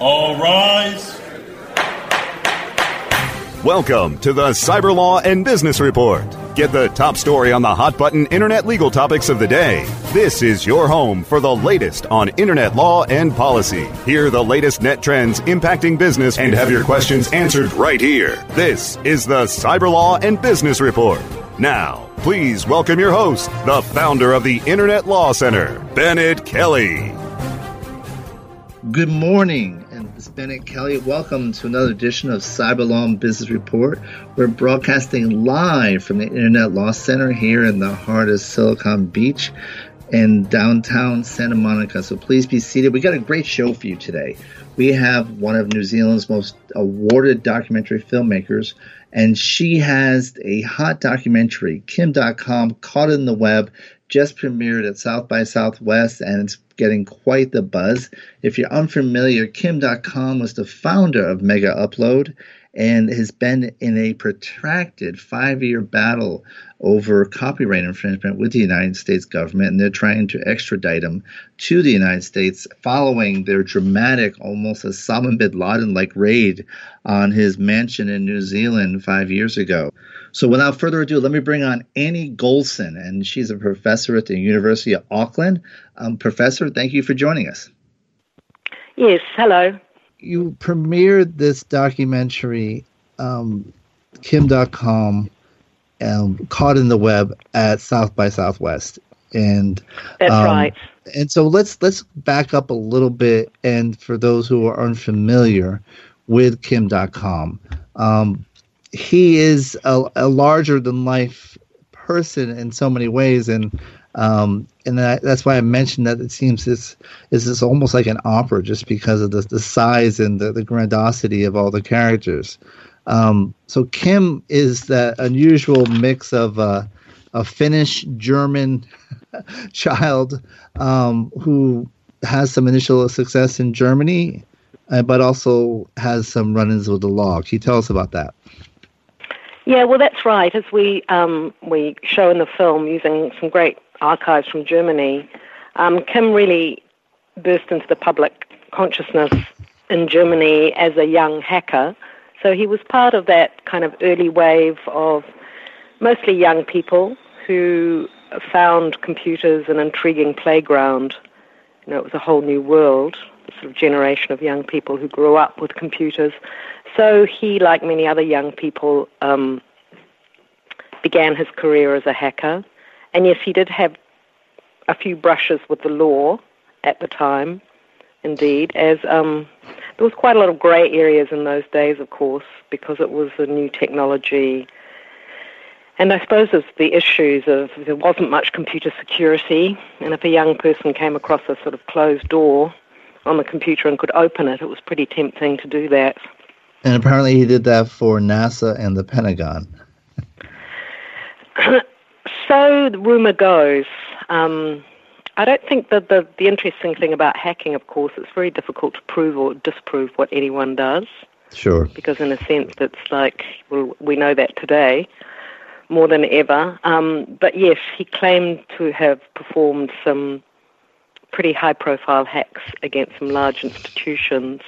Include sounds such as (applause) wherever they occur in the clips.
All rise. Welcome to the Cyber Law and Business Report. Get the top story on the hot button internet legal topics of the day. This is your home for the latest on internet law and policy. Hear the latest net trends impacting business and have your questions answered right here. This is the Cyber Law and Business Report. Now, please welcome your host, the founder of the Internet Law Center, Bennet Kelly. Good morning, and it's Bennet Welcome to another edition of Cyber Law and Business Report. We're broadcasting live from the Internet Law Center here in the heart of Silicon Beach in downtown Santa Monica. So please be seated. We got a great show for you today. We have one of New Zealand's most awarded documentary filmmakers, and she has a hot documentary, Kim Dotcom, Caught in the Web, just premiered at South by Southwest, and it's getting quite the buzz. If you're unfamiliar, Kim Dotcom was the founder of Mega Upload and has been in a protracted five year battle over copyright infringement with the United States government, and they're trying to extradite him to the United States following their dramatic, almost Osama bin Laden like raid on his mansion in New Zealand five years ago. So, without further ado, let me bring on Annie Goldson, and she's a professor at the University of Auckland. Um, professor, thank you for joining us. Yes, hello. You premiered this documentary, um, Kim Dotcom, um, Caught in the Web at South by Southwest. And that's um, right. And so let's let's back up a little bit. And for those who are unfamiliar with Kim Dotcom, um, he is a, a larger than life person in so many ways, and um, and that, that's why I mentioned that it seems this is this almost like an opera, just because of the the size and the, the grandiosity of all the characters. Um, so Kim is that unusual mix of uh, a Finnish German (laughs) child um, who has some initial success in Germany, uh, but also has some run-ins with the law. Can you tell us about that? Yeah, well, that's right. As we um, we show in the film, using some great archives from Germany, um, Kim really burst into the public consciousness in Germany as a young hacker. So he was part of that kind of early wave of mostly young people who found computers an intriguing playground. You know, it was a whole new world, the sort of generation of young people who grew up with computers. So he, like many other young people, um, began his career as a hacker. And yes, he did have a few brushes with the law at the time, indeed, as um, there was quite a lot of grey areas in those days, of course, because it was a new technology. And I suppose there's the issues of there wasn't much computer security, and if a young person came across a sort of closed door on the computer and could open it, it was pretty tempting to do that. And apparently, he did that for NASA and the Pentagon. (clears throat) so the rumor goes. Um, I don't think that the, the interesting thing about hacking, of course, it's very difficult to prove or disprove what anyone does. Sure. Because in a sense, it's like well, we know that today more than ever. Um, but yes, he claimed to have performed some pretty high-profile hacks against some large institutions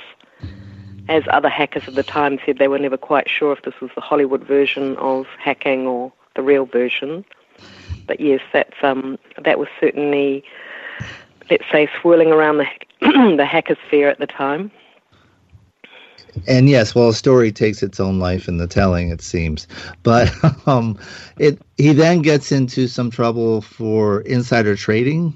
as other hackers of the time said, they were never quite sure if this was the Hollywood version of hacking or the real version. But yes, that's um, that was certainly let's say, swirling around the (clears throat) the hacker sphere at the time. And yes, well, a story takes its own life in the telling, it seems. But (laughs) um, it he then gets into some trouble for insider trading.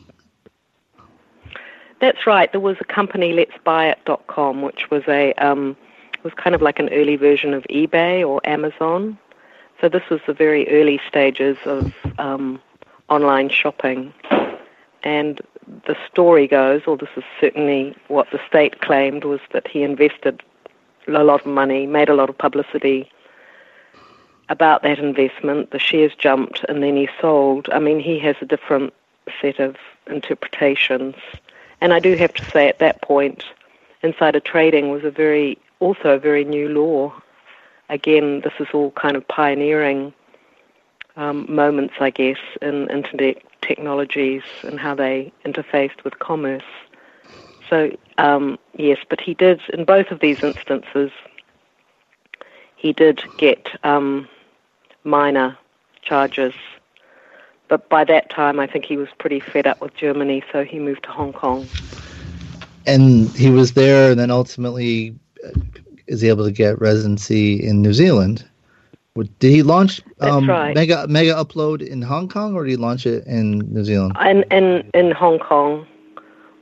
That's right. There was a company, Let's Buy It.com, which was a um, was kind of like an early version of eBay or Amazon. So this was the very early stages of um, online shopping. And the story goes, or this is certainly what the state claimed, was that he invested a lot of money, made a lot of publicity about that investment. The shares jumped and then he sold. I mean, he has a different set of interpretations. And I do have to say, at that point, insider trading was a very, also a very new law. Again, this is all kind of pioneering um, moments, I guess, in internet technologies and how they interfaced with commerce. So, um, yes, but he did, in both of these instances, he did get um, minor charges. But by that time, I think he was pretty fed up with Germany, so he moved to Hong Kong. And he was there, and then ultimately uh, is able to get residency in New Zealand. Did he launch um, right. Mega Mega Upload in Hong Kong, or did he launch it in New Zealand? In in in Hong Kong.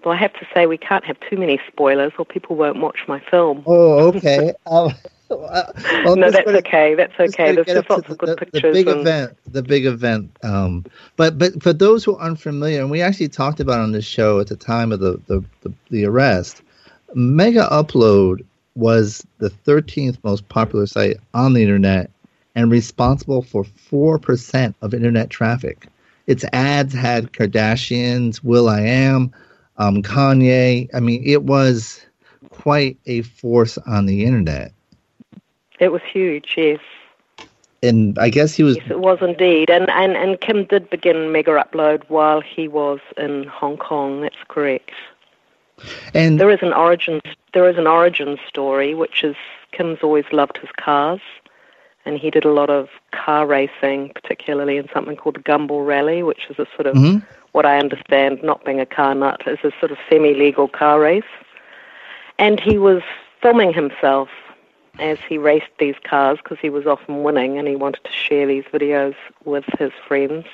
Well, I have to say we can't have too many spoilers, or people won't watch my film. Oh, okay. (laughs) um, well, no, that's okay. That's okay. There's just lots the, of good the, pictures. The big and... event. The big event. Um, but but for those who aren't familiar, and we actually talked about on this show at the time of the the, the, the arrest, Mega Upload was the 13th most popular site on the internet and responsible for 4% of internet traffic. Its ads had Kardashians, will.i.am, um, Kanye. I mean, it was quite a force on the internet. It was huge, yes. And I guess he was. Yes, it was indeed. And, and, and Kim did begin Mega Upload while he was in Hong Kong. That's correct. And there is an origin. There is an origin story, which is Kim's always loved his cars, and he did a lot of car racing, particularly in something called the Gumball Rally, which is a sort of mm-hmm. What I understand, not being a car nut, is a sort of semi-legal car race. And he was filming himself as he raced these cars because he was often winning, and he wanted to share these videos with his friends.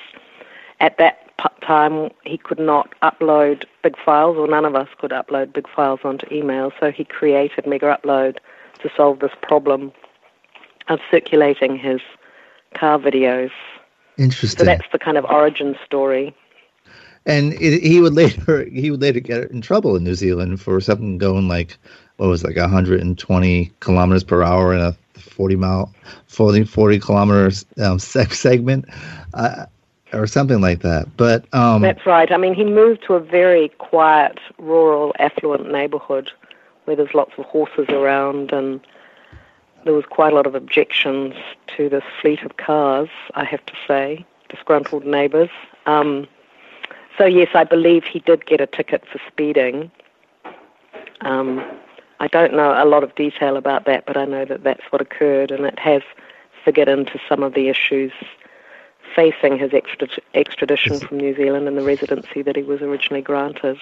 At that time, he could not upload big files, or none of us could upload big files onto email, so he created Mega Upload to solve this problem of circulating his car videos. Interesting. So that's the kind of origin story. And it, he would (laughs) later he would later get in trouble in New Zealand for something going like what was it, like 120 kilometers per hour in a 40 mile 40 40 kilometers um, segment. Uh, or something like that. But um, that's right. I mean, he moved to a very quiet, rural, affluent neighborhood where there's lots of horses around and there was quite a lot of objections to this fleet of cars, I have to say, disgruntled neighbours. Um, so, yes, I believe he did get a ticket for speeding. Um, I don't know a lot of detail about that, but I know that that's what occurred, and it has figured into some of the issues facing his extradition from New Zealand and the residency that he was originally granted.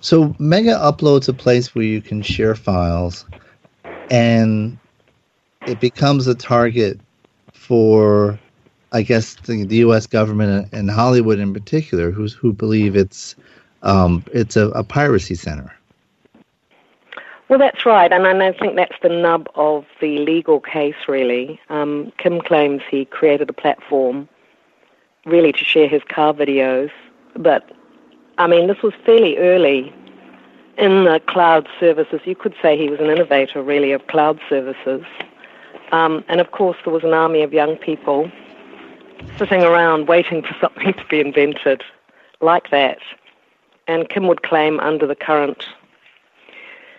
So, Mega uploads a place where you can share files, and it becomes a target for, I guess, the, the U.S. government and Hollywood in particular, who's who believe it's um, it's a, a, piracy center. Well, that's right, and I think that's the nub of the legal case. Really, um, Kim claims he created a platform really to share his car videos, but I mean, this was fairly early in the cloud services. You could say he was an innovator, really, of cloud services. Um, and of course, there was an army of young people sitting around waiting for something to be invented like that. And Kim would claim under the current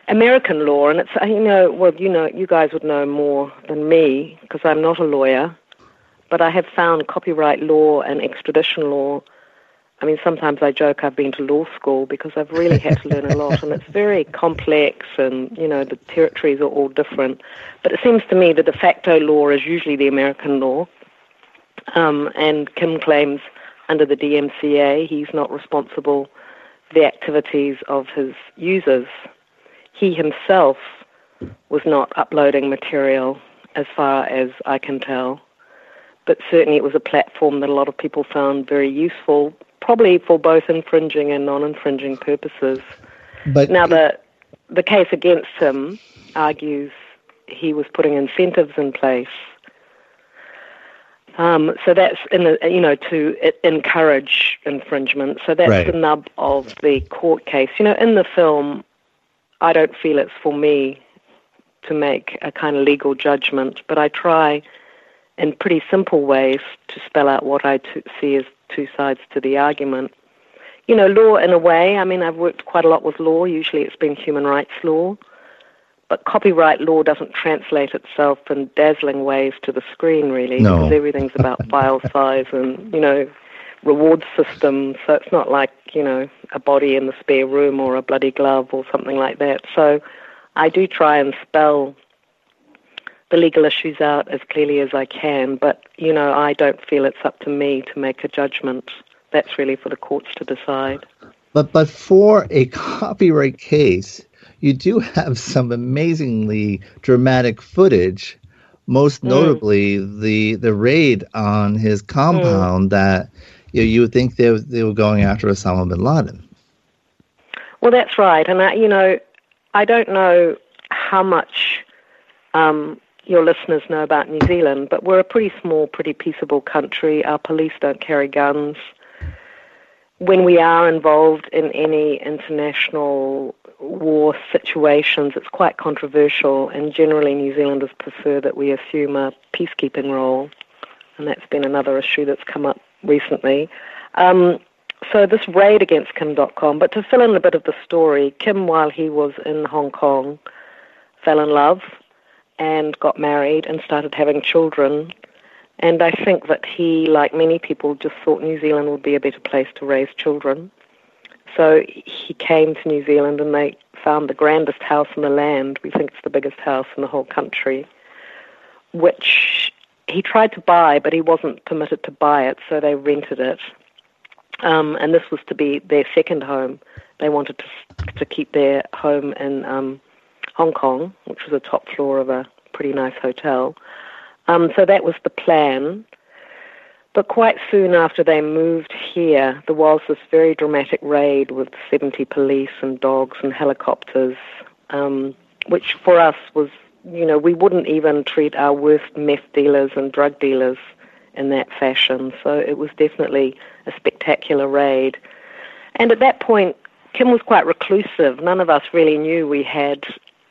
American law, and it's, uh, you know, well, you know, you guys would know more than me because I'm not a lawyer, but I have found copyright law and extradition law I mean, sometimes I joke I've been to law school because I've really had to learn a lot, and it's very complex, and you know the territories are all different. But it seems to me the de facto law is usually the American law, um, and Kim claims under the DMCA he's not responsible for the activities of his users. He himself was not uploading material as far as I can tell. But certainly it was a platform that a lot of people found very useful, probably for both infringing and non infringing purposes. But now the the case against him argues he was putting incentives in place. Um, so that's in the, you know to encourage infringement. So that's right. the nub of the court case. You know, in the film, I don't feel it's for me to make a kind of legal judgment, but I try in pretty simple ways to spell out what I t- see as two sides to the argument. You know, law in a way. I mean, I've worked quite a lot with law. Usually, it's been human rights law. But copyright law doesn't translate itself in dazzling ways to the screen, really, no. because everything's about (laughs) file size and, you know, reward systems. So it's not like, you know, a body in the spare room or a bloody glove or something like that. So I do try and spell the legal issues out as clearly as I can, but, you know, I don't feel it's up to me to make a judgment. That's really for the courts to decide. But, but for a copyright case, you do have (laughs) some amazingly dramatic footage. Most mm. notably, mm. the the raid on his compound mm. that you, know, you would think they they were going after Osama bin Laden. Well, that's right, and I, you know, I don't know how much um, your listeners know about New Zealand, but we're a pretty small, pretty peaceable country. Our police don't carry guns. When we are involved in any international war situations, it's quite controversial, and generally New Zealanders prefer that we assume a peacekeeping role, and that's been another issue that's come up recently. Um, so this raid against Kim Dotcom, but to fill in a bit of the story, Kim, while he was in Hong Kong, fell in love and got married and started having children. And I think that he, like many people, just thought New Zealand would be a better place to raise children. So he came to New Zealand and they found the grandest house in the land. We think it's the biggest house in the whole country, which he tried to buy, but he wasn't permitted to buy it, so they rented it. Um, and this was to be their second home. They wanted to to keep their home in um, Hong Kong, which was the top floor of a pretty nice hotel. Um, so that was the plan. But quite soon after they moved here, there was this very dramatic raid with 70 police and dogs and helicopters, um, which for us was, you know, we wouldn't even treat our worst meth dealers and drug dealers in that fashion. So it was definitely a spectacular raid. And at that point, Kim was quite reclusive. None of us really knew we had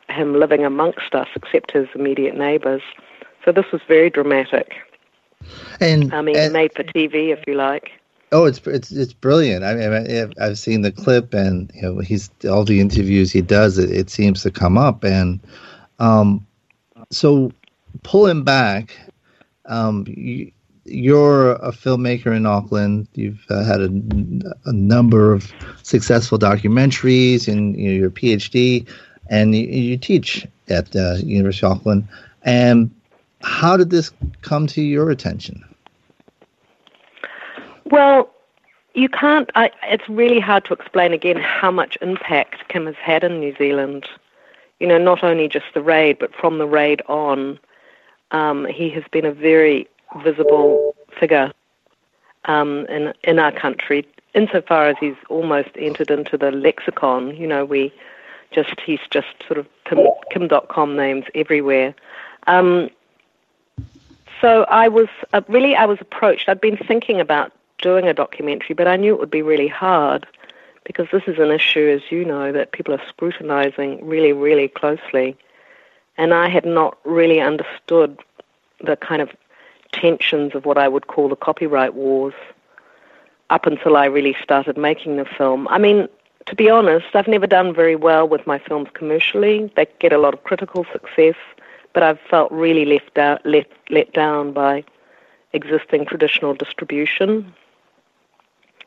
him living amongst us except his immediate neighbours. So this was very dramatic. And I mean, and, made for TV, if you like. Oh, it's it's it's brilliant. I mean, I've seen the clip, and you know, he's all the interviews he does. It, it seems to come up, and um, so pulling back, um, you, you're a filmmaker in Auckland. You've uh, had a, a, number of successful documentaries, and you know, your PhD, and you, you teach at uh, University of Auckland. And how did this come to your attention? Well, you can't. I, it's really hard to explain again how much impact Kim has had in New Zealand. You know, not only just the raid, but from the raid on, um, he has been a very visible figure um, in in our country. Insofar as he's almost entered into the lexicon, you know, we just he's just sort of Kim, Kim.com names everywhere. Um, so I was uh, really I was approached. I'd been thinking about doing a documentary, but I knew it would be really hard because this is an issue, as you know, that people are scrutinizing really, really closely. And I had not really understood the kind of tensions of what I would call the copyright wars up until I really started making the film. I mean, to be honest, I've never done very well with my films commercially. They get a lot of critical success but I've felt really left out, let let down by existing traditional distribution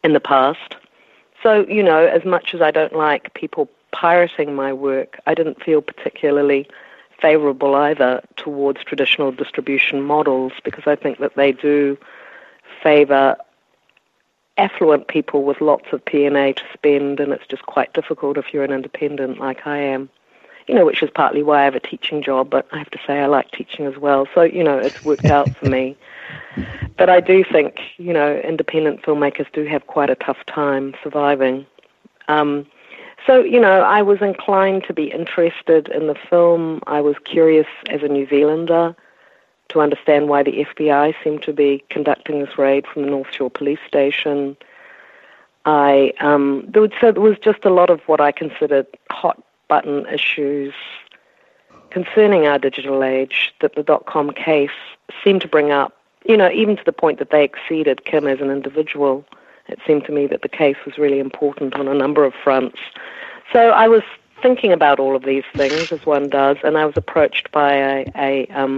in the past. So, you know, as much as I don't like people pirating my work, I didn't feel particularly favorable either towards traditional distribution models because I think that they do favor affluent people with lots of P&A to spend, and it's just quite difficult if you're an independent like I am. You know, which is partly why I have a teaching job, but I have to say I like teaching as well. So, you know, it's worked out for me. (laughs) But I do think, you know, independent filmmakers do have quite a tough time surviving. Um, so, you know, I was inclined to be interested in the film. I was curious as a New Zealander to understand why the FBI seemed to be conducting this raid from the North Shore Police Station. I um, there was, so there was just a lot of what I considered hot button issues concerning our digital age that the dot com case seemed to bring up. You know, even to the point that they exceeded Kim as an individual. It seemed to me that the case was really important on a number of fronts. So I was thinking about all of these things, as one does, and I was approached by a, a um,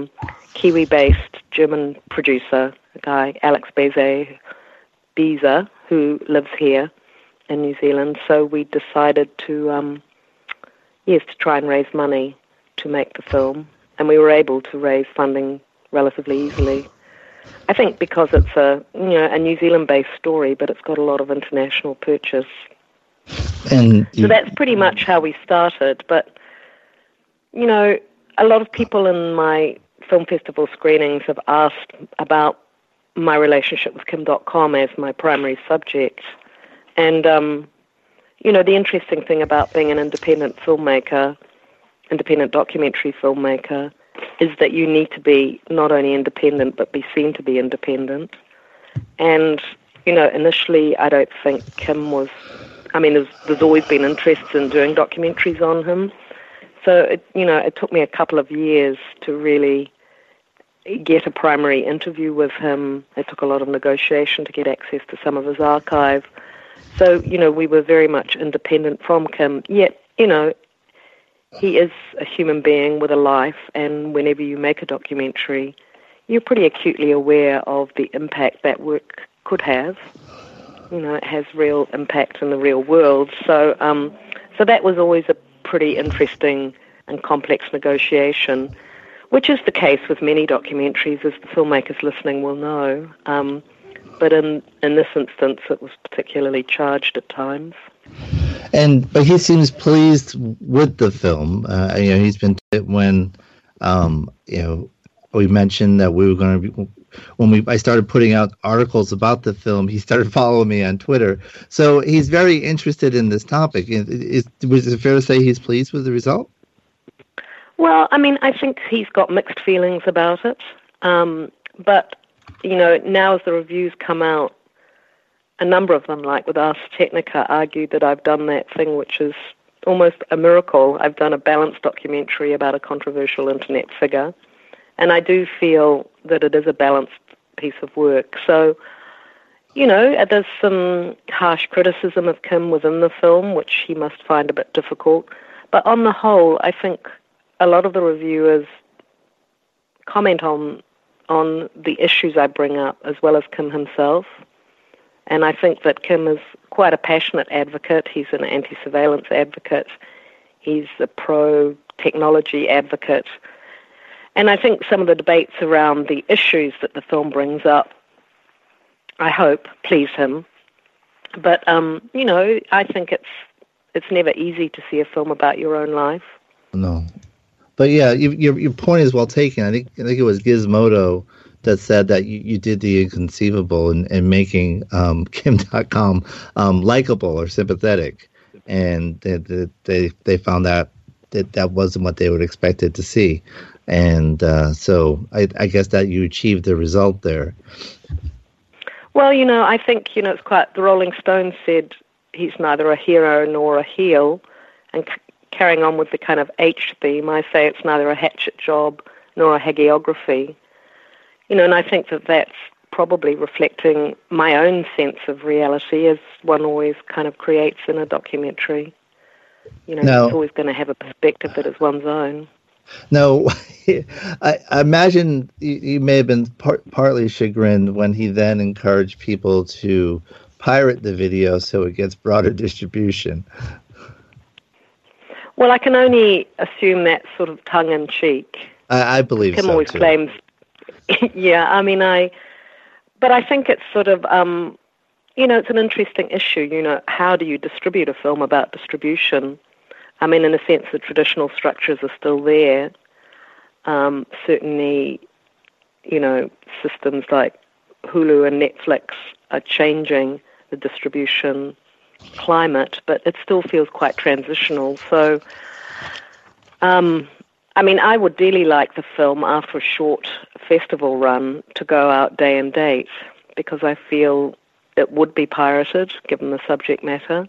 Kiwi-based German producer, a guy, Alex Behse, Beezer, who lives here in New Zealand. So we decided to, um, yes, to try and raise money to make the film, and we were able to raise funding relatively easily. I think because it's a you know a New Zealand-based story, but it's got a lot of international purchase. And so that's pretty much how we started. But you know, a lot of people in my film festival screenings have asked about my relationship with Kim Dotcom as my primary subject, and um, you know, the interesting thing about being an independent filmmaker, independent documentary filmmaker is that you need to be not only independent but be seen to be independent. And you know, initially, I don't think Kim was. I mean, there's, there's always been interest in doing documentaries on him. So it, you know, it took me a couple of years to really get a primary interview with him. It took a lot of negotiation to get access to some of his archive. So, you know, we were very much independent from Kim. Yet, you know, he is a human being with a life, and whenever you make a documentary, you're pretty acutely aware of the impact that work could have. You know, it has real impact in the real world. So, um, so that was always a pretty interesting and complex negotiation, which is the case with many documentaries, as the filmmakers listening will know. Um, but in in this instance, it was particularly charged at times and but he seems pleased with the film. Uh, you know, he's been when um, you know we mentioned that we were going to be when we I started putting out articles about the film. He started (laughs) following me on Twitter, so he's very interested in this topic. Is, is, was it fair to say he's pleased with the result? Well, I mean, I think he's got mixed feelings about it, um, but you know, now as the reviews come out, a number of them, like with Ars Technica, argued that I've done that thing which is almost a miracle. I've done a balanced documentary about a controversial internet figure, and I do feel that it is a balanced piece of work. So, you know, uh, there's some harsh criticism of Kim within the film, which he must find a bit difficult. But on the whole, I think a lot of the reviewers comment on on the issues I bring up, as well as Kim himself. And I think that Kim is quite a passionate advocate. He's an anti surveillance advocate, he's a pro technology advocate. And I think some of the debates around the issues that the film brings up, I hope, please him. But um, you know, I think it's it's never easy to see a film about your own life. No, but yeah, you, your your point is well taken. I think I think it was Gizmodo that said that you, you did the inconceivable in, in making um, (laughs) Kim Dotcom um, likable or sympathetic, and they, they they found that that that wasn't what they would expected to see, and uh, so I, I guess that you achieved the result there. Well, you know, I think you know it's quite. The Rolling Stones said he's neither a hero nor a heel, and carrying on with the kind of H theme, I say it's neither a hatchet job nor a hagiography. You know, and I think that that's probably reflecting my own sense of reality as one always kind of creates in a documentary. You know, now, it's always going to have a perspective that is one's own. No, (laughs) I, I, imagine you, you, may have been part, partly chagrined when he then encouraged people to pirate the video so it gets broader distribution. Well, I can only assume that's sort of tongue in cheek. I, I believe Kim so always too. claims (laughs) yeah, I mean, I, but I think it's sort of, um, you know, it's an interesting issue. You know, how do you distribute a film about distribution? I mean, in a sense, the traditional structures are still there. Um, certainly, you know, systems like Hulu and Netflix are changing the distribution climate, but it still feels quite transitional. So, um, I mean, I would dearly like the film after a short festival run to go out day and date because I feel it would be pirated given the subject matter.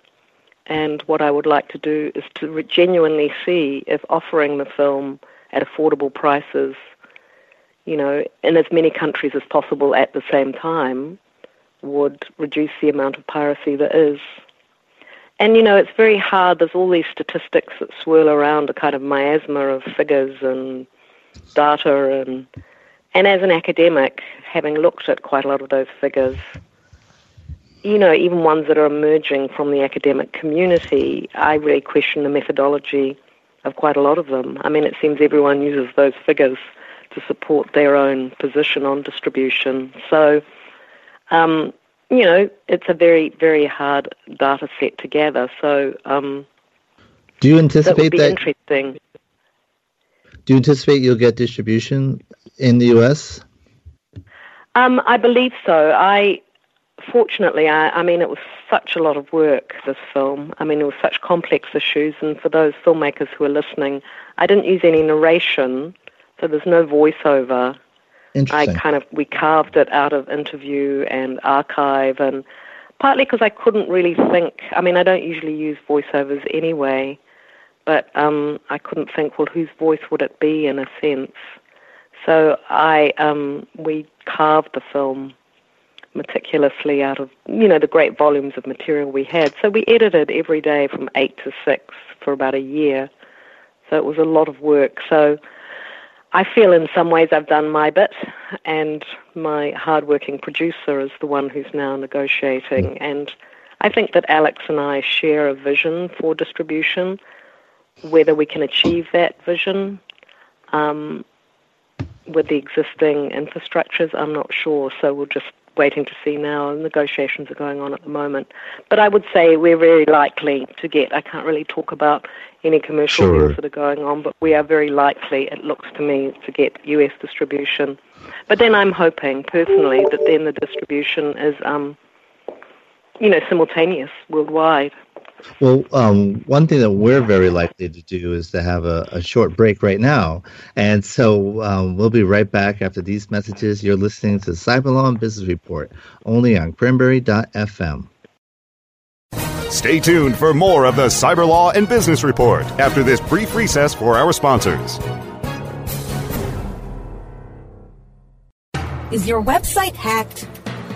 And what I would like to do is to genuinely see if offering the film at affordable prices, you know, in as many countries as possible at the same time, would reduce the amount of piracy there is. And you know, it's very hard. There's all these statistics that swirl around a kind of miasma of figures and data, and and as an academic, having looked at quite a lot of those figures, you know, even ones that are emerging from the academic community, I really question the methodology of quite a lot of them. I mean, it seems everyone uses those figures to support their own position on distribution. So, um, you know, it's a very, very hard data set to gather. So, um, do you anticipate that? that interesting. Do you anticipate you'll get distribution in the U.S.? Um, I believe so. I fortunately, I, I mean, it was such a lot of work, this film. I mean, it was such complex issues. And for those filmmakers who are listening, I didn't use any narration, so there's no voiceover. I kind of, we carved it out of interview and archive, and partly because I couldn't really think. I mean, I don't usually use voiceovers anyway, but um, I couldn't think, well, whose voice would it be in a sense? So I, um, we carved the film meticulously out of you know the great volumes of material we had. So we edited every day from eight to six for about a year. So it was a lot of work. So I feel in some ways I've done my bit, and my hardworking producer is the one who's now negotiating. And I think that Alex and I share a vision for distribution. Whether we can achieve that vision um, with the existing infrastructures, I'm not sure. So we'll just waiting to see now. And negotiations are going on at the moment. But I would say we're very likely to get, I can't really talk about any commercial sure. deals that are going on, but we are very likely, it looks to me, to get US distribution. But then I'm hoping personally that then the distribution is, um, you know, simultaneous worldwide. Well, um, one thing that we're very likely to do is to have a, a short break right now. And so um, we'll be right back after these messages. You're listening to Cyberlaw and Business Report only on cranberry.fm. Stay tuned for more of the Cyberlaw and Business Report after this brief recess for our sponsors. Is your website hacked?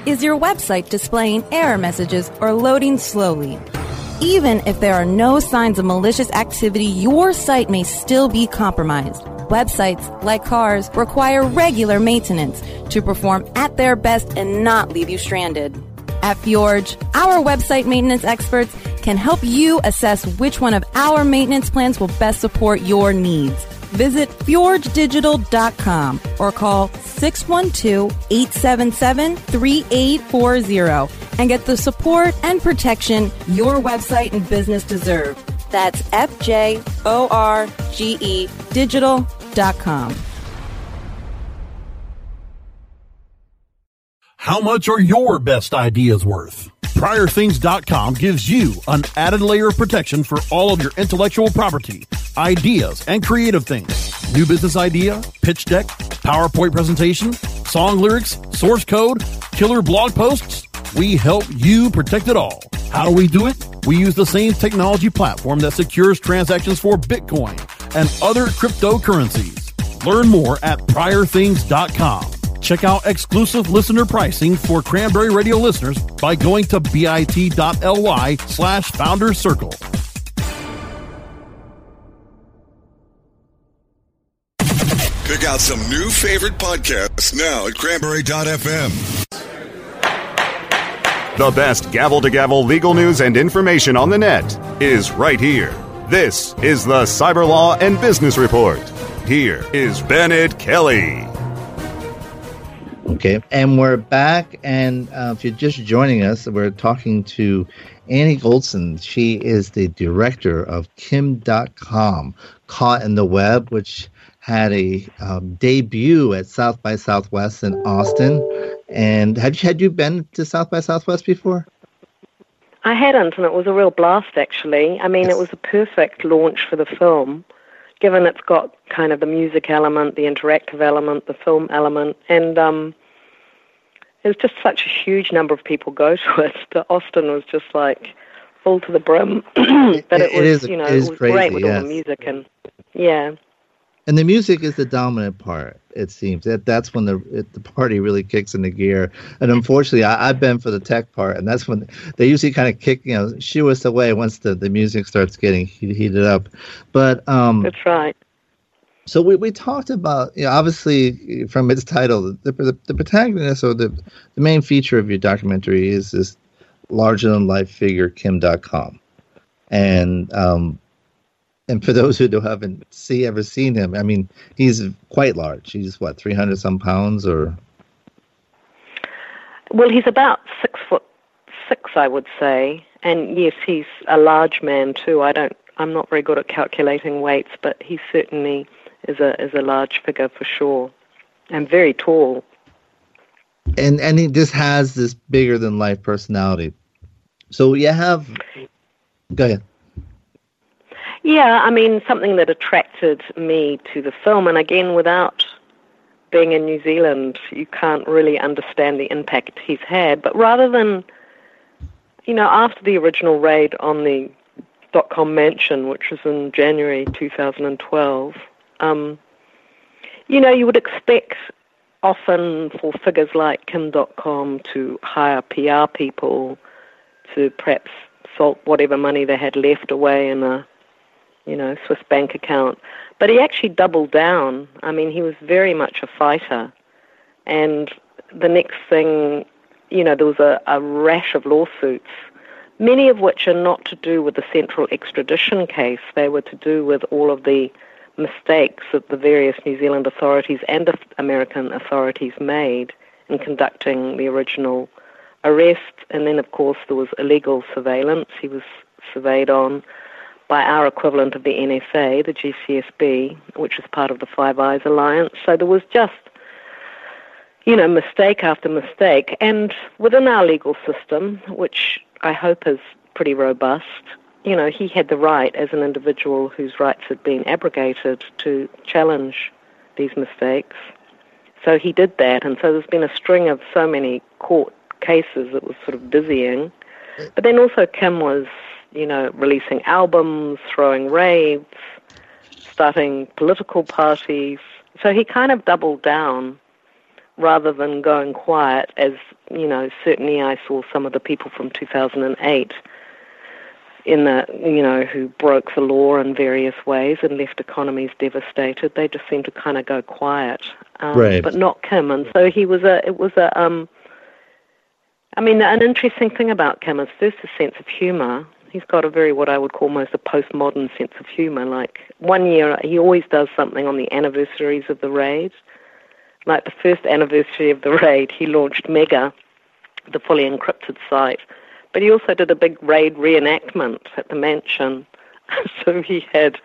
Is your website displaying error messages or loading slowly? Even if there are no signs of malicious activity, your site may still be compromised. Websites, like cars, require regular maintenance to perform at their best and not leave you stranded. At Fjorge, our website maintenance experts can help you assess which one of our maintenance plans will best support your needs. Visit fjorgedigital.com or call 612-877-3840 and get the support and protection your website and business deserve. That's F-J-O-R-G-E digital.com. How much are your best ideas worth? PriorThings.com gives you an added layer of protection for all of your intellectual property, ideas, and creative things. New business idea, pitch deck, PowerPoint presentation, song lyrics, source code, killer blog posts. We help you protect it all. How do we do it? We use the same technology platform that secures transactions for Bitcoin and other cryptocurrencies. Learn more at PriorThings.com. Check out exclusive listener pricing for Cranberry Radio listeners by going to bit.ly slash founder circle. Pick out some new favorite podcasts now at cranberry.fm. The best gavel to gavel legal news and information on the net is right here. This is the Cyber Law and Business Report. Here is Bennet Kelly. Okay, and we're back. And uh, if you're just joining us, we're talking to Annie Goldson. She is the director of Kim Dotcom, Caught in the Web, which had a um, debut at South by Southwest in Austin. And had you, had you been to South by Southwest before? I hadn't, and it was a real blast, actually. I mean, yes. it was a perfect launch for the film, given it's got kind of the music element, the interactive element, the film element, and um, it was just such a huge number of people go to it. (laughs) The Austin was just like full to the brim. (clears throat) but it, it was, is, you know, it, it was crazy, great with yes. all the music and yeah. And the music is the dominant part. It seems that that's when the it, the party really kicks into gear. And unfortunately, I, have been for the tech part, and that's when they usually kind of kick, you know, shoo us away once the, the music starts getting heated up. But um, that's right. So we, we talked about, you know, obviously from its title, the, the, the protagonist or the, the main feature of your documentary is this larger than life figure, Kim Dotcom. And, um, and for those who haven't see ever seen him, I mean, he's quite large. He's what, 300 some pounds or? Well, he's about six foot six, I would say. And yes, he's a large man too. I don't, I'm not very good at calculating weights, but he certainly is a is a large figure for sure, and very tall. And and he just has this bigger than life personality. So you have, go ahead. Yeah, I mean something that attracted me to the film, and again, without being in New Zealand, you can't really understand the impact he's had. But rather than, you know, after the original raid on the dot com mansion, which was in January 2012, um, you know, you would expect often for figures like Kim Dotcom to hire PR people to perhaps salt whatever money they had left away in a, you know, Swiss bank account. But he actually doubled down. I mean, he was very much a fighter. And the next thing, you know, there was a, a rash of lawsuits, many of which are not to do with the central extradition case. They were to do with all of the mistakes that the various New Zealand authorities and American authorities made in conducting the original arrest. And then, of course, there was illegal surveillance. He was surveyed on by our equivalent of the NSA, the GCSB, which is part of the Five Eyes Alliance. So there was just, you know, mistake after mistake. And within our legal system, which I hope is pretty robust, you know, he had the right as an individual whose rights had been abrogated to challenge these mistakes. So he did that, and so there's been a string of so many court cases that was sort of dizzying. But then also Kim was, you know, releasing albums, throwing raids, starting political parties. So he kind of doubled down rather than going quiet, as, you know, certainly I saw some of the people from 2008 in the you know who broke the law in various ways and left economies devastated. They just seemed to kind of go quiet, um, right. but not Kim. And so he was a it was a um, I mean an interesting thing about Kim is first a sense of humor. He's got a very what I would call almost a postmodern sense of humor. Like one year he always does something on the anniversaries of the raid. Like the first anniversary of the (laughs) raid, he launched Mega, the fully encrypted site but he also did a big raid reenactment at the mansion. (laughs) so he had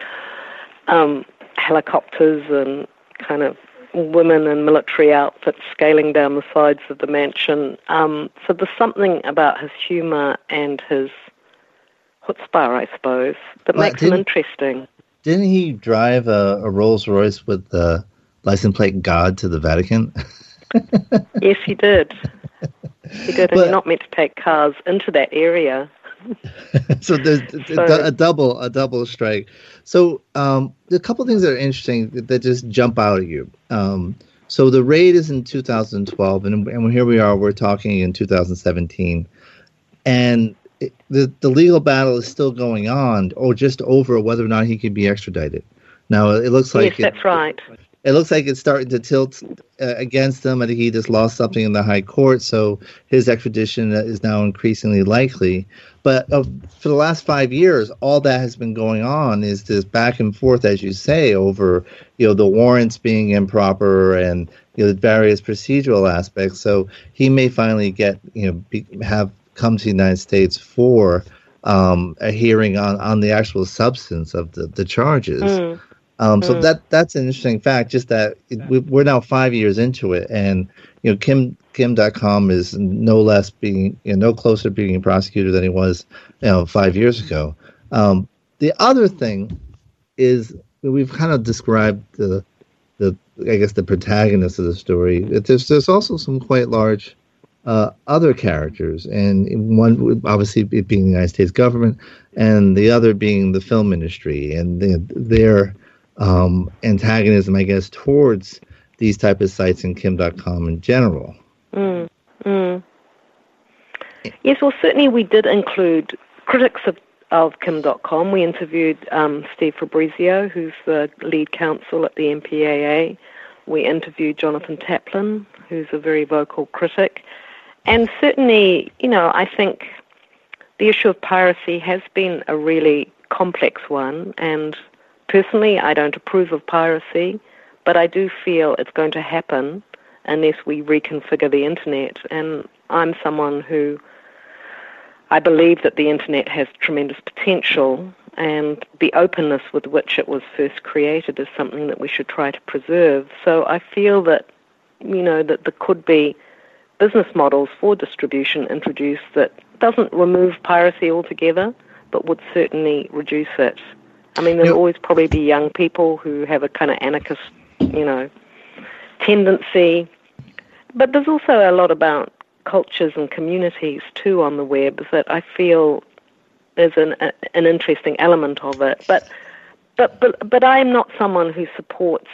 um, helicopters and kind of women in military outfits scaling down the sides of the mansion. Um, so there's something about his humour and his chutzpah, I suppose, that well, makes him interesting. Didn't he drive a, a Rolls Royce with the license plate God to the Vatican? (laughs) yes, he did. He did, and you're not meant to take cars into that area. (laughs) so there's (laughs) so, a double a double strike. So um, a couple things that are interesting that, that just jump out at you. Um, so the raid is in 2012, and, and here we are. We're talking in 2017, and it, the the legal battle is still going on, or just over whether or not he can be extradited. Now it looks like yes, that's right. it looks like it's starting to tilt uh, against him. I think he just lost something in the high court, so his extradition is now increasingly likely. But uh, for the last five years, all that has been going on is this back and forth, as you say, over you know the warrants being improper and you know the various procedural aspects. So he may finally get you know be, have come to the United States for um, a hearing on, on the actual substance of the, the charges. Mm. Um, so mm. that that's an interesting fact. Just that it, we, are now five years into it, and you know, Kim Kim.com is no less being you know no closer to being prosecuted than he was you know five years ago. Um, the other thing is we've kind of described the the I guess the protagonist of the story. There's there's also some quite large uh, other characters, and one obviously being the United States government, and the other being the film industry, and the, their um, antagonism, I guess, towards these type of sites and Kim Dotcom in general. Mm, mm. Yes, well, certainly we did include critics of, of Kim Dotcom. We interviewed um, Steve Fabrizio, who's the lead counsel at the MPAA. We interviewed Jonathan Taplin, who's a very vocal critic. And certainly, you know, I think the issue of piracy has been a really complex one. And personally, I don't approve of piracy, but I do feel it's going to happen unless we reconfigure the internet. And I'm someone who I believe that the internet has tremendous potential, and the openness with which it was first created is something that we should try to preserve. So I feel that, you know, that there could be business models for distribution introduced that doesn't remove piracy altogether, but would certainly reduce it. I mean, there'll yep. always probably be young people who have a kind of anarchist, you know, tendency. But there's also a lot about cultures and communities too on the web that I feel is an a, an interesting element of it. But but but but I'm not someone who supports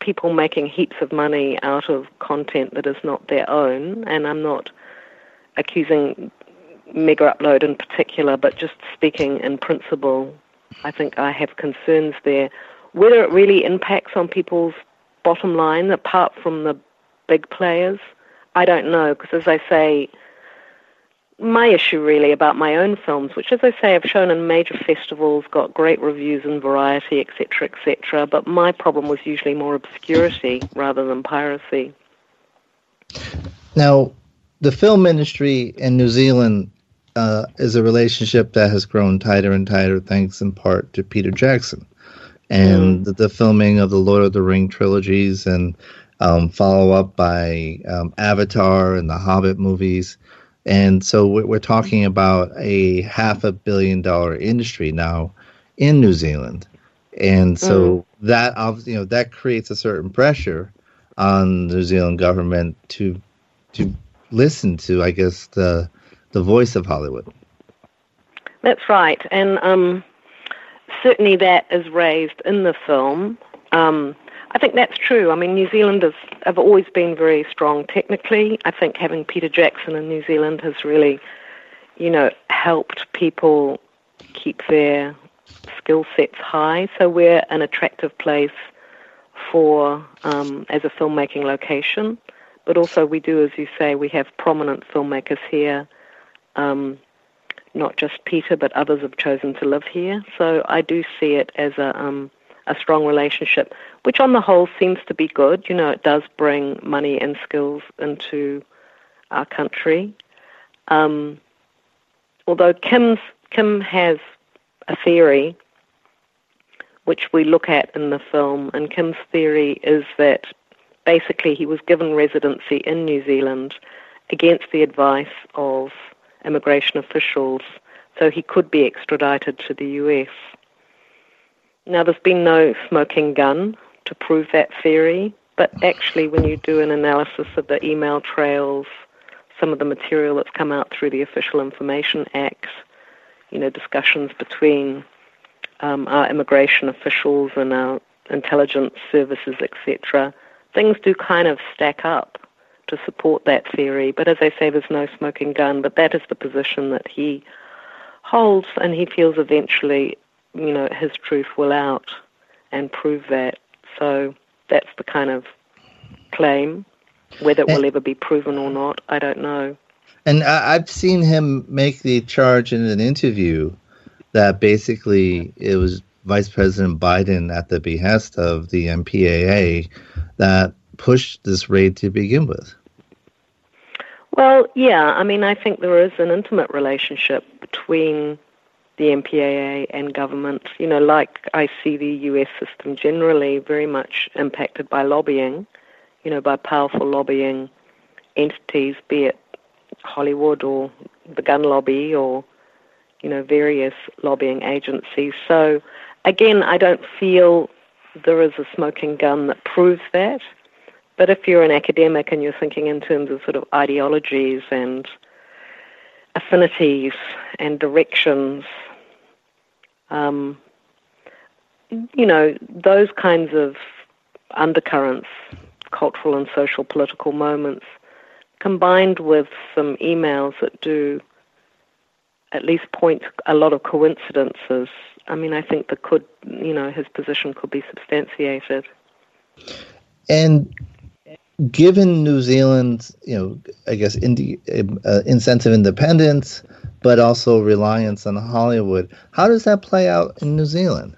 people making heaps of money out of content that is not their own, and I'm not accusing Megaupload in particular, but just speaking in principle, I think I have concerns there. Whether it really impacts on people's bottom line, apart from the big players, I don't know, because as I say, my issue really about my own films, which, as I say, I've shown in major festivals, got great reviews in Variety, etc., etc. But my problem was usually more obscurity rather than piracy. Now, the film industry in New Zealand uh, is a relationship that has grown tighter and tighter, thanks in part to Peter Jackson and mm. the, the, filming of the Lord of the Ring trilogies and um, follow up by um, Avatar and the Hobbit movies. And so we're talking about a half a billion dollar industry now in New Zealand. And so mm. that you know that creates a certain pressure on the New Zealand government to to listen to, I guess, the the voice of Hollywood. That's right, and um, certainly that is raised in the film. Um, I think that's true. I mean, New Zealanders have always been very strong technically. I think having Peter Jackson in New Zealand has really, you know, helped people keep their skill sets high. So we're an attractive place for um, as a filmmaking location. But also, we do, as you say, we have prominent filmmakers here. Um, not just Peter, but others have chosen to live here. So I do see it as a um, a strong relationship, which on the whole seems to be good. You know, it does bring money and skills into our country. Um, although Kim's, Kim has a theory which we look at in the film, and Kim's theory is that basically he was given residency in New Zealand against the advice of immigration officials, so he could be extradited to the US. Now, there's been no smoking gun to prove that theory, but actually, when you do an analysis of the email trails, some of the material that's come out through the Official Information Act, you know, discussions between um, our immigration officials and our intelligence services, etc., things do kind of stack up to support that theory. But as I say, there's no smoking gun, but that is the position that he holds, and he feels eventually you know, his truth will out and prove that. So that's the kind of claim. Whether it will ever be proven or not, I don't know. And I, I've seen him make the charge in an interview that basically it was Vice President Biden at the behest of the MPAA that pushed this raid to begin with. Well, yeah. I mean, I think there is an intimate relationship between the MPAA and government. You know, like I see the US system generally very much impacted by lobbying, you know, by powerful lobbying entities, be it Hollywood or the gun lobby or, you know, various lobbying agencies. So, again, I don't feel there is a smoking gun that proves that. But if you're an academic and you're thinking in terms of sort of ideologies and affinities and directions, um, you know, those kinds of undercurrents, cultural and social political moments, combined with some emails that do at least point a lot of coincidences. I mean, I think that could, you know, his position could be substantiated. And given New Zealand's, you know, I guess indi- uh, of independence, but also reliance on Hollywood, how does that play out in New Zealand?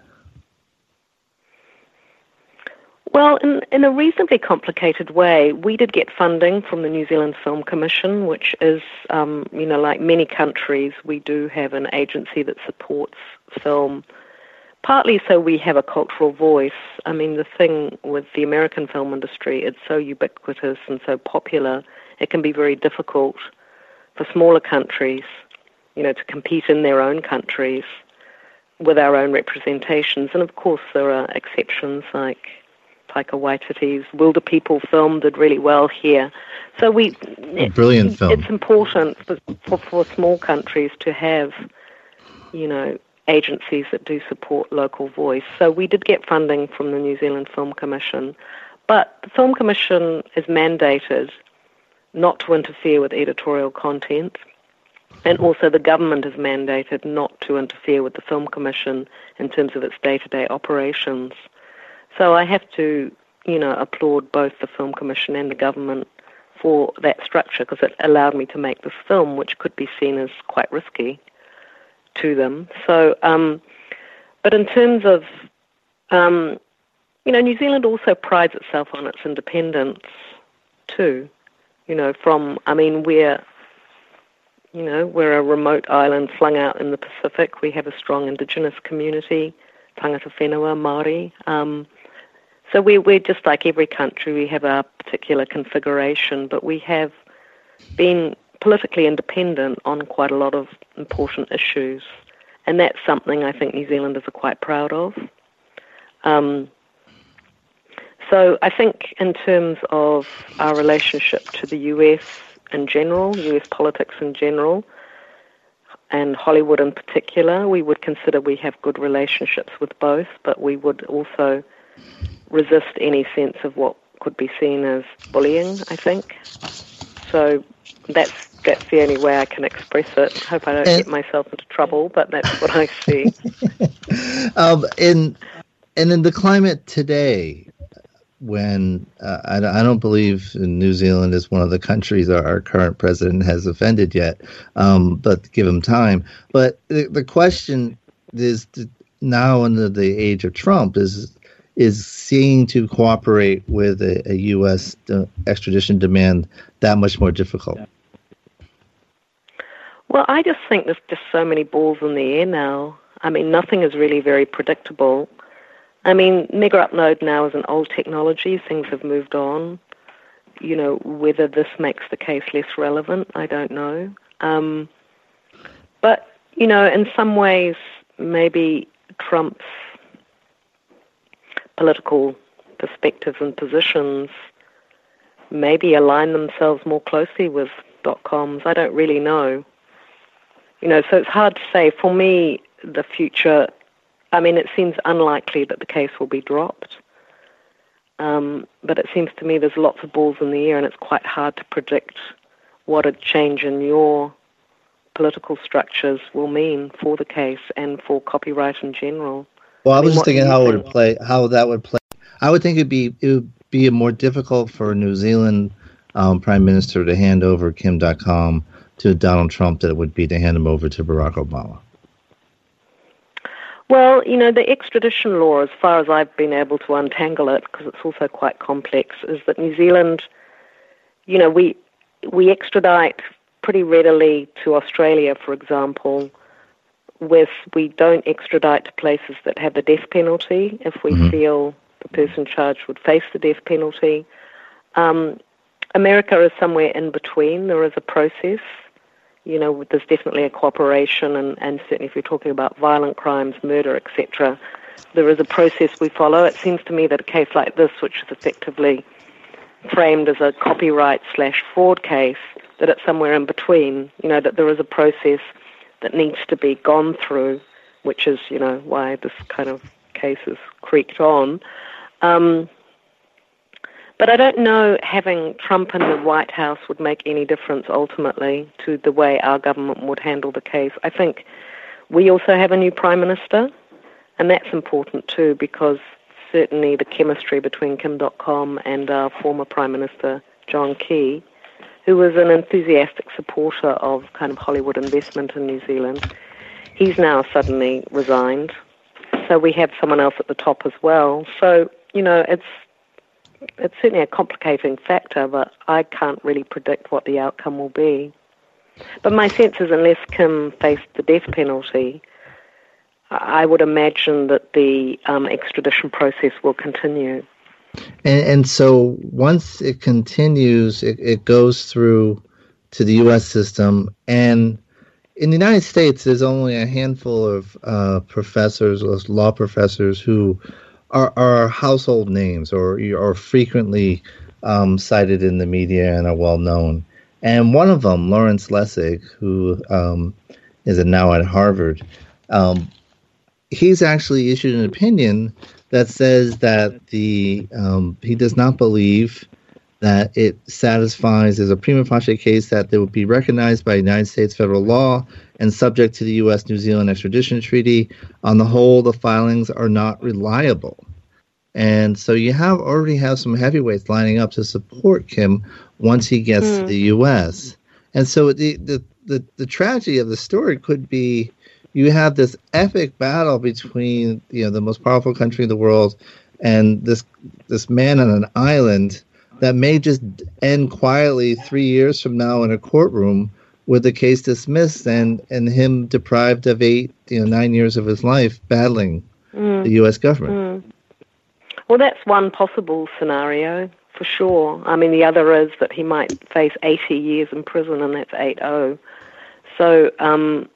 Well, in, in a reasonably complicated way, we did get funding from the New Zealand Film Commission, which is, um, you know, like many countries, we do have an agency that supports film partly so we have a cultural voice. I mean, the thing with the American film industry, it's so ubiquitous and so popular, it can be very difficult for smaller countries, you know, to compete in their own countries with our own representations. And of course, there are exceptions like Taika Waititi's Wilderpeople film did really well here. So we, brilliant film. It's important for, for, for small countries to have, you know, agencies that do support local voice. So we did get funding from the New Zealand Film Commission, but the Film Commission is mandated not to interfere with editorial content, and also the government is mandated not to interfere with the Film Commission in terms of its day-to-day operations. So I have to, you know, applaud both the Film Commission and the government for that structure because it allowed me to make this film, which could be seen as quite risky to them. So, um, but in terms of, um, you know, New Zealand also prides itself on its independence too. You know, from I mean, we're you know we're a remote island flung out in the Pacific. We have a strong indigenous community, tangata whenua, Māori. Um, so we're, we're just like every country. We have our particular configuration, but we have been politically independent on quite a lot of important issues, and that's something I think New Zealanders are quite proud of. Um, so I think in terms of our relationship to the US in general, US politics in general, and Hollywood in particular, we would consider we have good relationships with both, but we would also resist any sense of what could be seen as bullying, I think. So that's that's the only way I can express it. Hope I don't and, get myself into trouble, but that's what I see. (laughs) um, in and in the climate today, when uh, I, I, don't believe New Zealand is one of the countries our, our current president has offended yet, um, but give him time. But the, the question is now under the age of Trump is is seeing to cooperate with a, a U.S. Uh, extradition demand that much more difficult. Well, I just think there's just so many balls in the air now. I mean, nothing is really very predictable. I mean, Megaupload now is an old technology. Things have moved on. You know, whether this makes the case less relevant, I don't know. Um, but, you know, in some ways, maybe Trump's political perspectives and positions maybe align themselves more closely with Dotcom's. I don't really know. You know, so it's hard to say. For me, the future, I mean, it seems unlikely that the case will be dropped. Um, but it seems to me there's lots of balls in the air, and it's quite hard to predict what a change in your political structures will mean for the case and for copyright in general. Well, I, I was mean, just thinking how it would play, how that would play. I would think it'd be it would be more difficult for New Zealand um, Prime Minister to hand over Kim Dotcom to Donald Trump than it would be to hand him over to Barack Obama. Well, you know, the extradition law, as far as I've been able to untangle it, because it's also quite complex, is that New Zealand, you know, we we extradite pretty readily to Australia, for example, with we don't extradite to places that have the death penalty if we mm-hmm. feel the person charged would face the death penalty. Um, America is somewhere in between. There is a process. You know, there's definitely a cooperation, and, and certainly if you're talking about violent crimes, murder, etc., there is a process we follow. It seems to me that a case like this, which is effectively framed as a copyright slash fraud case, that it's somewhere in between. You know, that there is a process that needs to be gone through, which is, you know, why this kind of case is creaked on. Um, but I don't know having Trump in the White House would make any difference ultimately to the way our government would handle the case. I think we also have a new Prime Minister, and that's important too because certainly the chemistry between Kim Dotcom and our former Prime Minister, John Key, who was an enthusiastic supporter of kind of Hollywood investment in New Zealand, he's now suddenly resigned. So we have someone else at the top as well. So, you know, it's it's certainly a complicating factor, but I can't really predict what the outcome will be. But my sense is, unless Kim faced the death penalty, I would imagine that the um, extradition process will continue. And, and so once it continues, it, it goes through to the U.S. system. And in the United States, there's only a handful of uh, professors, law professors, who are, are household names or are frequently um, cited in the media and are well known. And one of them, Lawrence Lessig, who um, is now at Harvard, um, he's actually issued an opinion that says that the um, he does not believe that it satisfies as a prima facie case that they would be recognized by United States federal law and subject to the U.S. New Zealand extradition treaty. On the whole, the filings are not reliable. And so you have already have some heavyweights lining up to support Kim once he gets mm. to the U.S. And so the, the, the, the tragedy of the story could be you have this epic battle between you know the most powerful country in the world and this this man on an island that may just end quietly three years from now in a courtroom with the case dismissed and and him deprived of eight you know nine years of his life battling mm. the U.S. government. Mm. Well, that's one possible scenario for sure. I mean, the other is that he might face 80 years in prison, and that's 8-0. So um,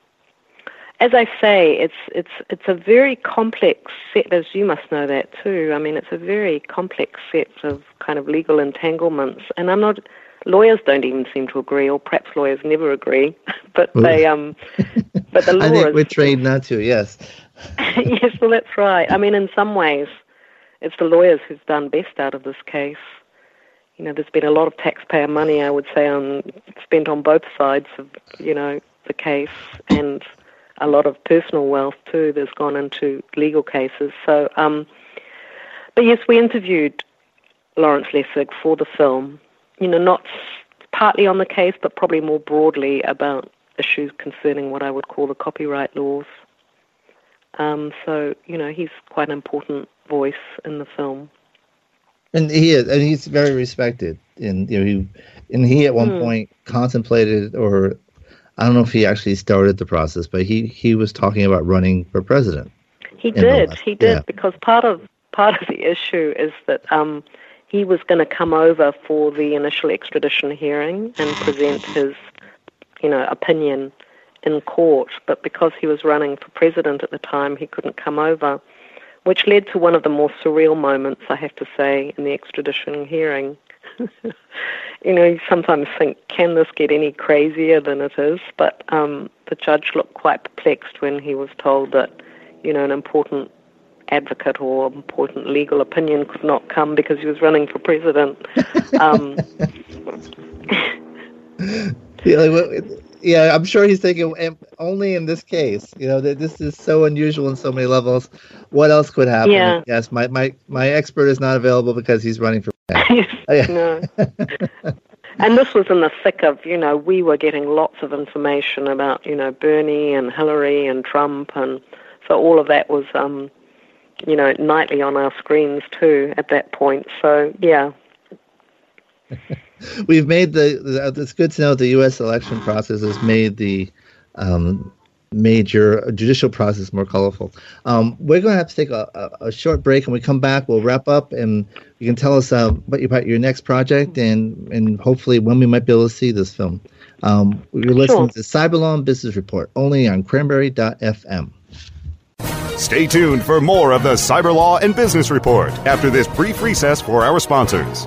as I say, it's it's it's a very complex set, as you must know that too. I mean, it's a very complex set of kind of legal entanglements, and I'm not. Lawyers don't even seem to agree, or perhaps lawyers never agree. (laughs) but they, um, but the law. (laughs) I think we're trained not to. Yes. (laughs) yes, well, that's right. I mean, in some ways, it's the lawyers who've done best out of this case. You know, there's been a lot of taxpayer money, I would say, on spent on both sides of you know the case, and a lot of personal wealth too that's gone into legal cases. So, um, but yes, we interviewed Lawrence Lessig for the film. You know, not partly on the case, but probably more broadly about issues concerning what I would call the copyright laws. Um, so, you know, he's quite an important voice in the film. And he is, and he's very respected. And you know, he, and he at one mm. point contemplated or I don't know if he actually started the process, but he he was talking about running for president. He did. He did yeah. because part of part of the issue is that um, he was going to come over for the initial extradition hearing and present his, you know, opinion in court. But because he was running for president at the time, he couldn't come over, which led to one of the more surreal moments, I have to say, in the extradition hearing. (laughs) you know, you sometimes think, can this get any crazier than it is? But um, the judge looked quite perplexed when he was told that, you know, an important advocate or important legal opinion could not come because he was running for president. (laughs) Um, (laughs) yeah, I'm sure he's thinking only in this case. You know, that this is so unusual in so many levels. What else could happen? Yeah. Yes, my my my expert is not available because he's running for. (laughs) no. (laughs) and this was in the thick of, you know, we were getting lots of information about, you know, Bernie and Hillary and Trump, and so all of that was, um, you know, nightly on our screens too at that point. So yeah. (laughs) We've made the. It's good to know the U.S. election process has made the um, major judicial process more colorful. Um, we're going to have to take a, a, a, short break, and we come back, we'll wrap up, and you can tell us uh, about your next project, and and hopefully when we might be able to see this film. Um, you're listening sure. to Cyberlaw Business Report only on Cranberry.fm. Stay tuned for more of the Cyberlaw and Business Report after this brief recess for our sponsors.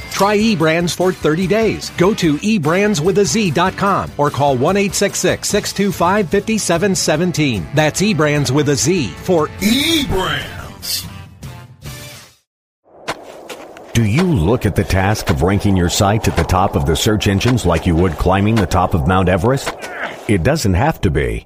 Try eBrands for 30 days. Go to eBrandsWithAZ.com or call 1 625 5717. That's eBrands with a Z for eBrands. Do you look at the task of ranking your site at the top of the search engines like you would climbing the top of Mount Everest? It doesn't have to be.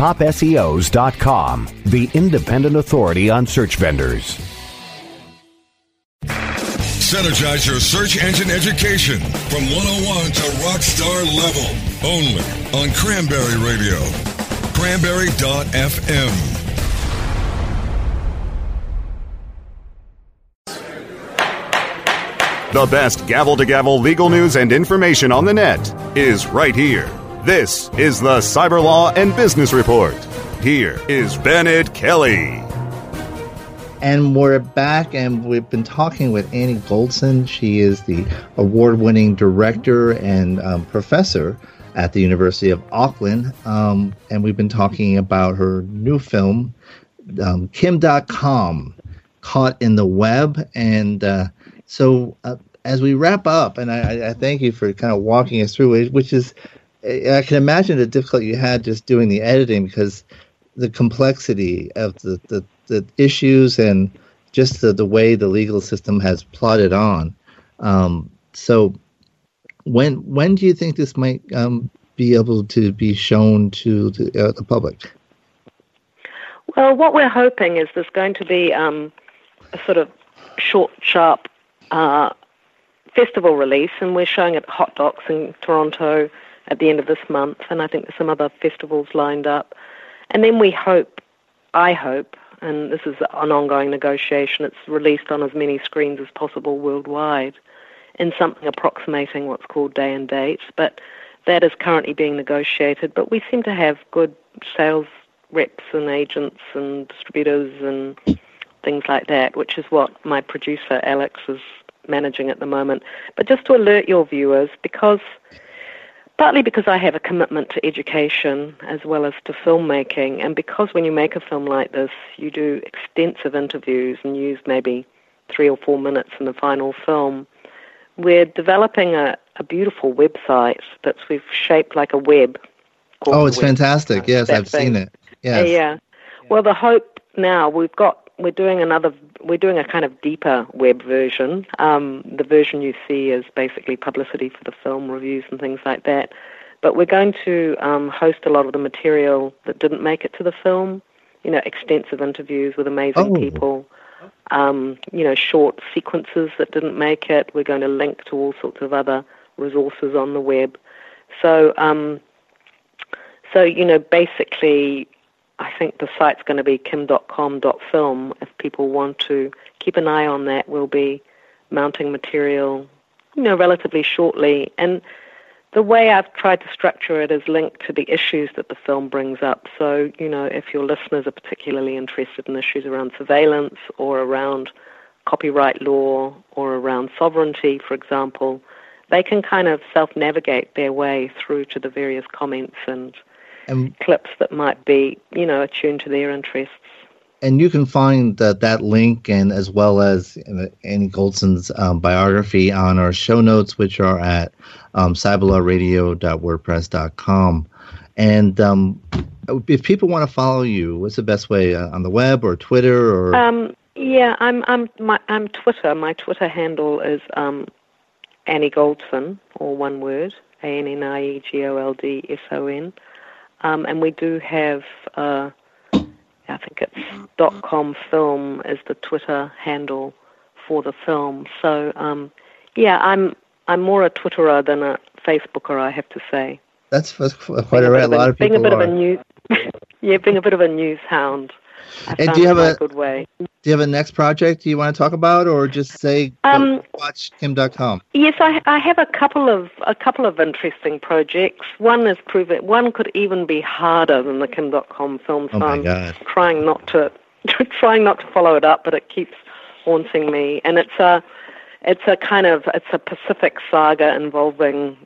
TopSEOs.com, the independent authority on search vendors. Synergize your search engine education from 101 to rockstar level. Only on Cranberry Radio. Cranberry.fm. The best gavel to gavel legal news and information on the net is right here. This is the Cyber Law and Business Report. Here is Bennet Kelly. And we're back, and we've been talking with Annie Goldson. She is the award winning director and um, professor at the University of Auckland. Um, and we've been talking about her new film, um, Kim Dotcom, Caught in the Web. And uh, so, uh, as we wrap up, and I, I, thank you for kind of walking us through it, which is, I can imagine the difficulty you had just doing the editing because the complexity of the, the the issues and just the, the way the legal system has plotted on. Um, so, when when do you think this might um, be able to be shown to the, uh, the, public? Well, what we're hoping is there's going to be um, a sort of short, sharp uh, festival release, and we're showing it at Hot Docs in Toronto at the end of this month, and I think there's some other festivals lined up. And then we hope, I hope, and this is an ongoing negotiation. It's released on as many screens as possible worldwide in something approximating what's called day and date, but that is currently being negotiated. But we seem to have good sales reps and agents and distributors and things like that, which is what my producer Alex is managing at the moment. But just to alert your viewers, because partly because I have a commitment to education as well as to filmmaking, and because when you make a film like this, you do extensive interviews and use maybe three or four minutes in the final film. We're developing a, a beautiful website that's we've shaped like a web. Oh, it's fantastic! Yes, I've thing. seen it. Yes. Yeah. Well, the hope now we've got we're doing another we're doing a kind of deeper web version. Um, the version you see is basically publicity for the film, reviews and things like that. But we're going to um, host a lot of the material that didn't make it to the film. You know, extensive interviews with amazing oh. people. Um, you know, short sequences that didn't make it. We're going to link to all sorts of other resources on the web. So, um, So, you know, basically, I think the site's going to be kim.com.film. If people want to keep an eye on that, we'll be mounting material, you know, relatively shortly. And the way I've tried to structure it is linked to the issues that the film brings up. So, you know, if your listeners are particularly interested in issues around surveillance or around copyright law or around sovereignty, for example, they can kind of self navigate their way through to the various comments and, and clips that might be, you know, attuned to their interests and you can find that that link and as well as Annie Goldson's um, biography on our show notes, which are at um, cyberlawradio.wordpress.com. And um, if people want to follow you, what's the best way uh, on the web or Twitter or? Um, yeah, I'm I'm my, I'm Twitter. My Twitter handle is um, Annie Goldson, or one word, A N N I E G O L D S O N. Um, and we do have. Uh, I think it's dot com film is the Twitter handle for the film. So um, yeah, I'm I'm more a Twitterer than a Facebooker, I have to say. That's, quite a, a, lot of people being a bit are. of a news, (laughs) yeah, being a bit of a news hound. I and do you have a good way? Do you have a next project you want to talk about, or just say um, watch Kim Dotcom? Yes, I, I have a couple of a couple of interesting projects. One is proven. One could even be harder than the Kim Dotcom film. So oh my I'm God. trying not to (laughs) trying not to follow it up, but it keeps haunting me. And it's a it's a kind of it's a Pacific saga involving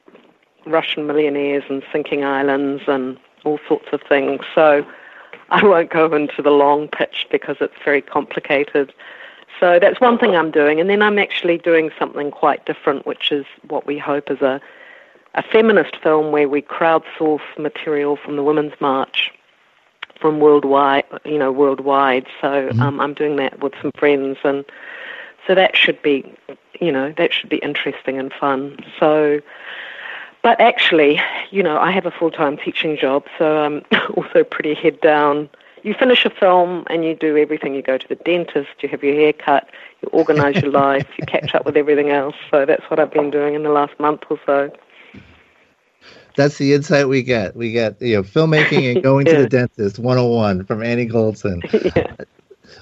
Russian millionaires and sinking islands and all sorts of things. So I won't go into the long pitch because it's very complicated. So that's one thing I'm doing. And then I'm actually doing something quite different, which is what we hope is a, a feminist film where we crowdsource material from the Women's March from worldwide, you know, worldwide. So mm-hmm. um, I'm doing that with some friends, and so that should be, you know, that should be interesting and fun. So but actually, you know, I have a full time teaching job, so I'm (laughs) also pretty head down. You finish a film and you do everything. You go to the dentist, you have your hair cut, you organize your (laughs) life, you catch up with everything else. So that's what I've been doing in the last month or so. That's the insight we get. We get, you know, filmmaking and (laughs) going yeah. to the dentist 101 from Annie Goldson. yeah.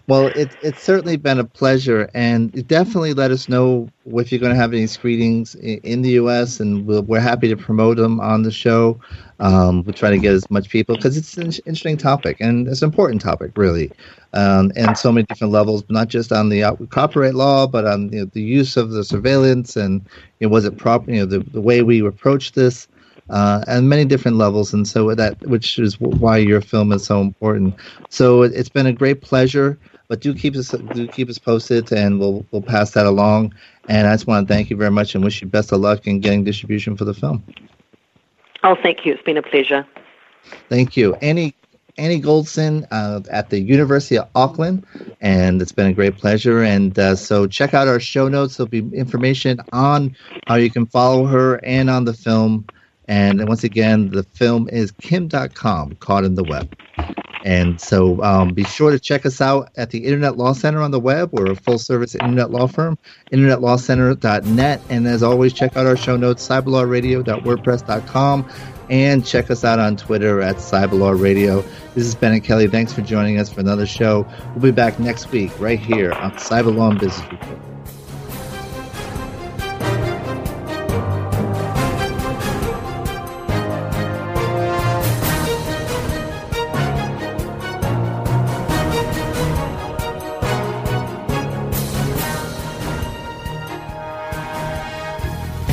Well, it, it's certainly been a pleasure, and definitely let us know if you're going to have any screenings in the U.S., and we we are happy to promote them on the show. Um, we'll try to get as much people because it's an interesting topic and it's an important topic, really, um, and so many different levels, not just on the copyright law, but on you know, the use of the surveillance and you know, was it proper, you know, the, the way we approach this. Uh, and many different levels, and so that, which is why your film is so important. So it, it's been a great pleasure. But do keep us do keep us posted, and we'll we'll pass that along. And I just want to thank you very much and wish you best of luck in getting distribution for the film. Oh, thank you. It's been a pleasure. Thank you, Annie. Annie Goldson uh, at the University of Auckland, and it's been a great pleasure. And uh, so check out our show notes. There'll be information on how you can follow her and on the film. And once again, the film is Kim Dotcom, Caught in the Web. And so um, be sure to check us out at the Internet Law Center on the web. We're a full service internet law firm, internetlawcenter.net. And as always, check out our show notes, cyberlawradio.wordpress.com, and check us out on Twitter at cyberlawradio. This is Bennet Kelly. Thanks for joining us for another show. We'll be back next week right here on Cyber Law and Business Report.